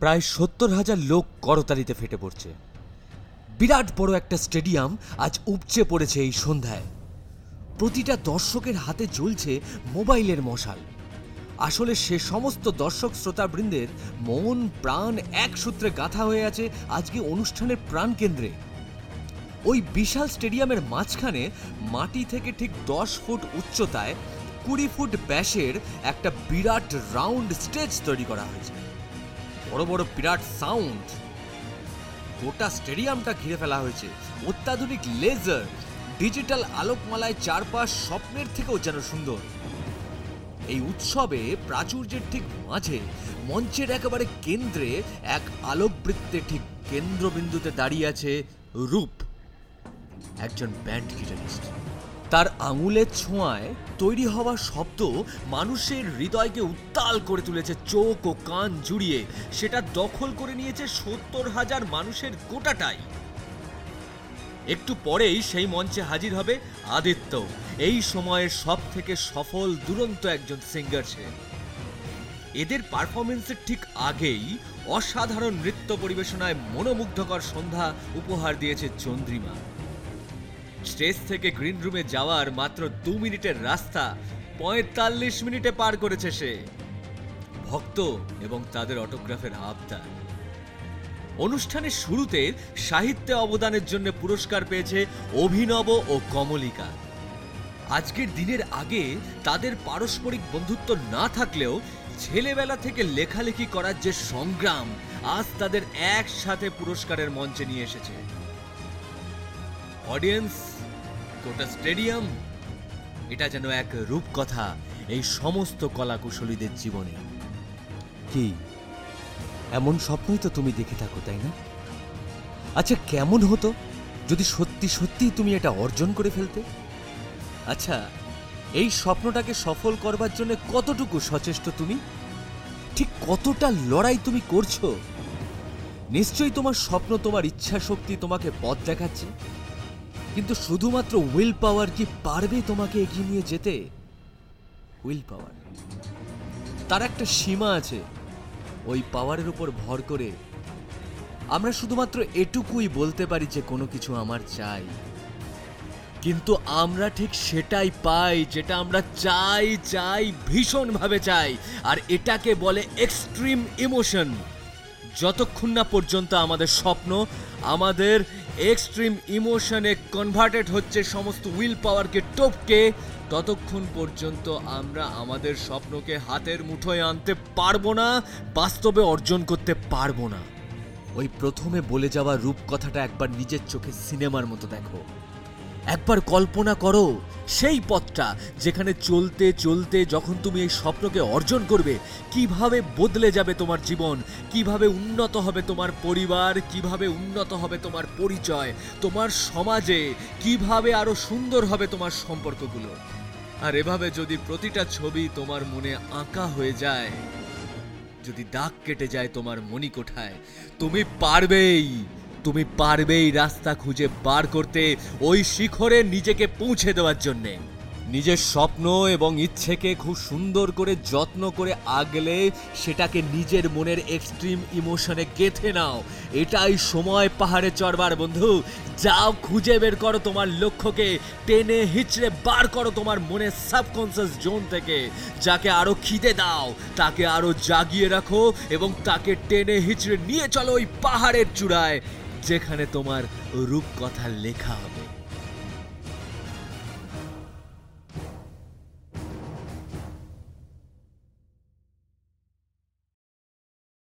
প্রায় সত্তর হাজার লোক করতালিতে ফেটে পড়ছে। বিরাট বড় একটা স্টেডিয়াম আজ উপচে পড়েছে এই সন্ধ্যায়। প্রতিটা দর্শকের হাতে জ্বলছে মোবাইলের মশাল। আসলে সে সমস্ত দর্শক শ্রোতাবৃন্দের মন, প্রাণ এক সূত্রে গাঁথা হয়ে আছে আজকে অনুষ্ঠানের প্রাণকেন্দ্রে। ওই বিশাল স্টেডিয়ামের মাঝখানে মাটি থেকে ঠিক দশ ফুট উচ্চতায় কুড়ি ফুট ব্যাসের একটা বিরাট রাউন্ড স্টেজ তৈরি করা হয়েছে। বড় বড় বিরাট সাউন্ড গোটা স্টেডিয়ামটা ঘিরে ফেলা হয়েছে। অত্যাধুনিক লেজার ডিজিটাল আলোকমালায় চারপাশ স্বপ্নের থেকেও যেন সুন্দর। এই উৎসবে প্রাচুর্যের ঠিক মাঝে, মঞ্চের একেবারে কেন্দ্রে এক আলোকবৃত্তে ঠিক কেন্দ্রবিন্দুতে দাঁড়িয়ে আছে রূপ। একজন ব্যান্ড গিটারিস্ট। তার আঙুলের ছোঁয়ায় তৈরি হওয়া শব্দ মানুষের হৃদয়কে উত্তাল করে তুলেছে চোখ ও কান জুড়িয়ে। সেটা দখল করে নিয়েছে সত্তর হাজার মানুষের গোটাটাই। একটু পরেই সেই মঞ্চে হাজির হবে আদিত্য। এই সময়ের সব থেকে সফল, দুরন্ত একজন সিঙ্গার সে। এদের পারফরমেন্সের ঠিক আগেই অসাধারণ নৃত্য পরিবেশনায় মনোমুগ্ধকর সন্ধ্যা উপহার দিয়েছে চন্দ্রিমা। স্টেজ থেকে গ্রিন রুমে যাওয়ার মাত্র দু মিনিটের রাস্তা পঁয়তাল্লিশ মিনিটে পার করেছে সে। ভক্ত এবং তাদের অটোগ্রাফের আবদার। অনুষ্ঠানের শুরুতে সাহিত্যে অবদানের জন্য পুরস্কার পেয়েছে অভিনব ও কমলিকা। আজকের দিনের আগে তাদের পারস্পরিক বন্ধুত্ব না থাকলেও ছেলেবেলা থেকে লেখালেখি করার যে সংগ্রাম, আজ তাদের একসাথে পুরস্কারের মঞ্চে নিয়ে এসেছে। অডিয়েন্স গোটা স্টেডিয়াম এটা যেন এক রূপকথা এই সমস্ত কলাকুশলীদের জীবনে। কি? এমন স্বপ্নই তো তুমি দেখে থাকো, তাই না? আচ্ছা কেমন হতো যদি সত্যি সত্যি তুমি এটা অর্জন করে ফেলতে? আচ্ছা এই স্বপ্নটাকে সফল করবার জন্য কতটুকু সচেষ্ট তুমি? ঠিক কতটা লড়াই তুমি করছ? নিশ্চয়ই তোমার স্বপ্ন, তোমার ইচ্ছা শক্তি তোমাকে পথ দেখাচ্ছে। কিন্তু শুধুমাত্র উইল পাওয়ার কি পারবে তোমাকে এগিয়ে নিয়ে যেতে? উইল পাওয়ার তার একটা সীমা আছে, ওই পাওয়ারের উপর ভর করে। আমরা শুধুমাত্র এটুকুই বলতে পারি যে কোনো কিছু আমার চাই। কিন্তু আমরা ঠিক সেটাই পাই যেটা আমরা চাই চাই ভীষণভাবে চাই। আর এটাকে বলে এক্সট্রিম ইমোশন যতক্ষণ না পর্যন্ত আমাদের স্বপ্ন, আমাদের এক্সট্রিম ইমোশনে কনভার্টেড হচ্ছে সমস্ত উইল পাওয়ারকে টপকে, ততক্ষণ পর্যন্ত আমরা আমাদের স্বপ্নকে হাতের মুঠোয় আনতে পারব না, বাস্তবে অর্জন করতে পারব না। ওই প্রথমে বলে যাওয়া রূপকথাটা একবার নিজের চোখে সিনেমার মতো দেখো। একবার কল্পনা করো, সেই পথটা যেখানে চলতে চলতে যখন তুমি এই স্বপ্নকে অর্জন করবে, কীভাবে বদলে যাবে তোমার জীবন, কীভাবে উন্নত হবে তোমার পরিবার, কীভাবে উন্নত হবে তোমার পরিচয়, তোমার সমাজে কীভাবে আরও সুন্দর হবে তোমার সম্পর্কগুলো। আর এভাবে যদি প্রতিটা ছবি তোমার মনে আঁকা হয়ে যায়, যদি দাগ কেটে যায় তোমার মণিকোঠায়, তুমি পারবেই। তুমি পারবেই রাস্তা খুঁজে বার করতে ওই শিখরে নিজেকে পৌঁছে দেওয়ার জন্যে। নিজের স্বপ্ন এবং ইচ্ছেকে খুব সুন্দর করে যত্ন করে আগলে সেটাকে নিজের মনের এক্সট্রিম ইমোশনে গেথে নাও। এটাই সময় পাহাড়ে চড়বার, বন্ধু। যাও, খুঁজে বের করো তোমার লক্ষ্যকে। টেনে হিচড়ে বার করো তোমার মনের সাবকনসিয়াস জোন থেকে। যাকে আরও খিদে দাও, তাকে আরও জাগিয়ে রাখো এবং তাকে টেনে হিচড়ে নিয়ে চলো ওই পাহাড়ের চূড়ায়। যেখানে তোমার রূপকথা লেখা হবে।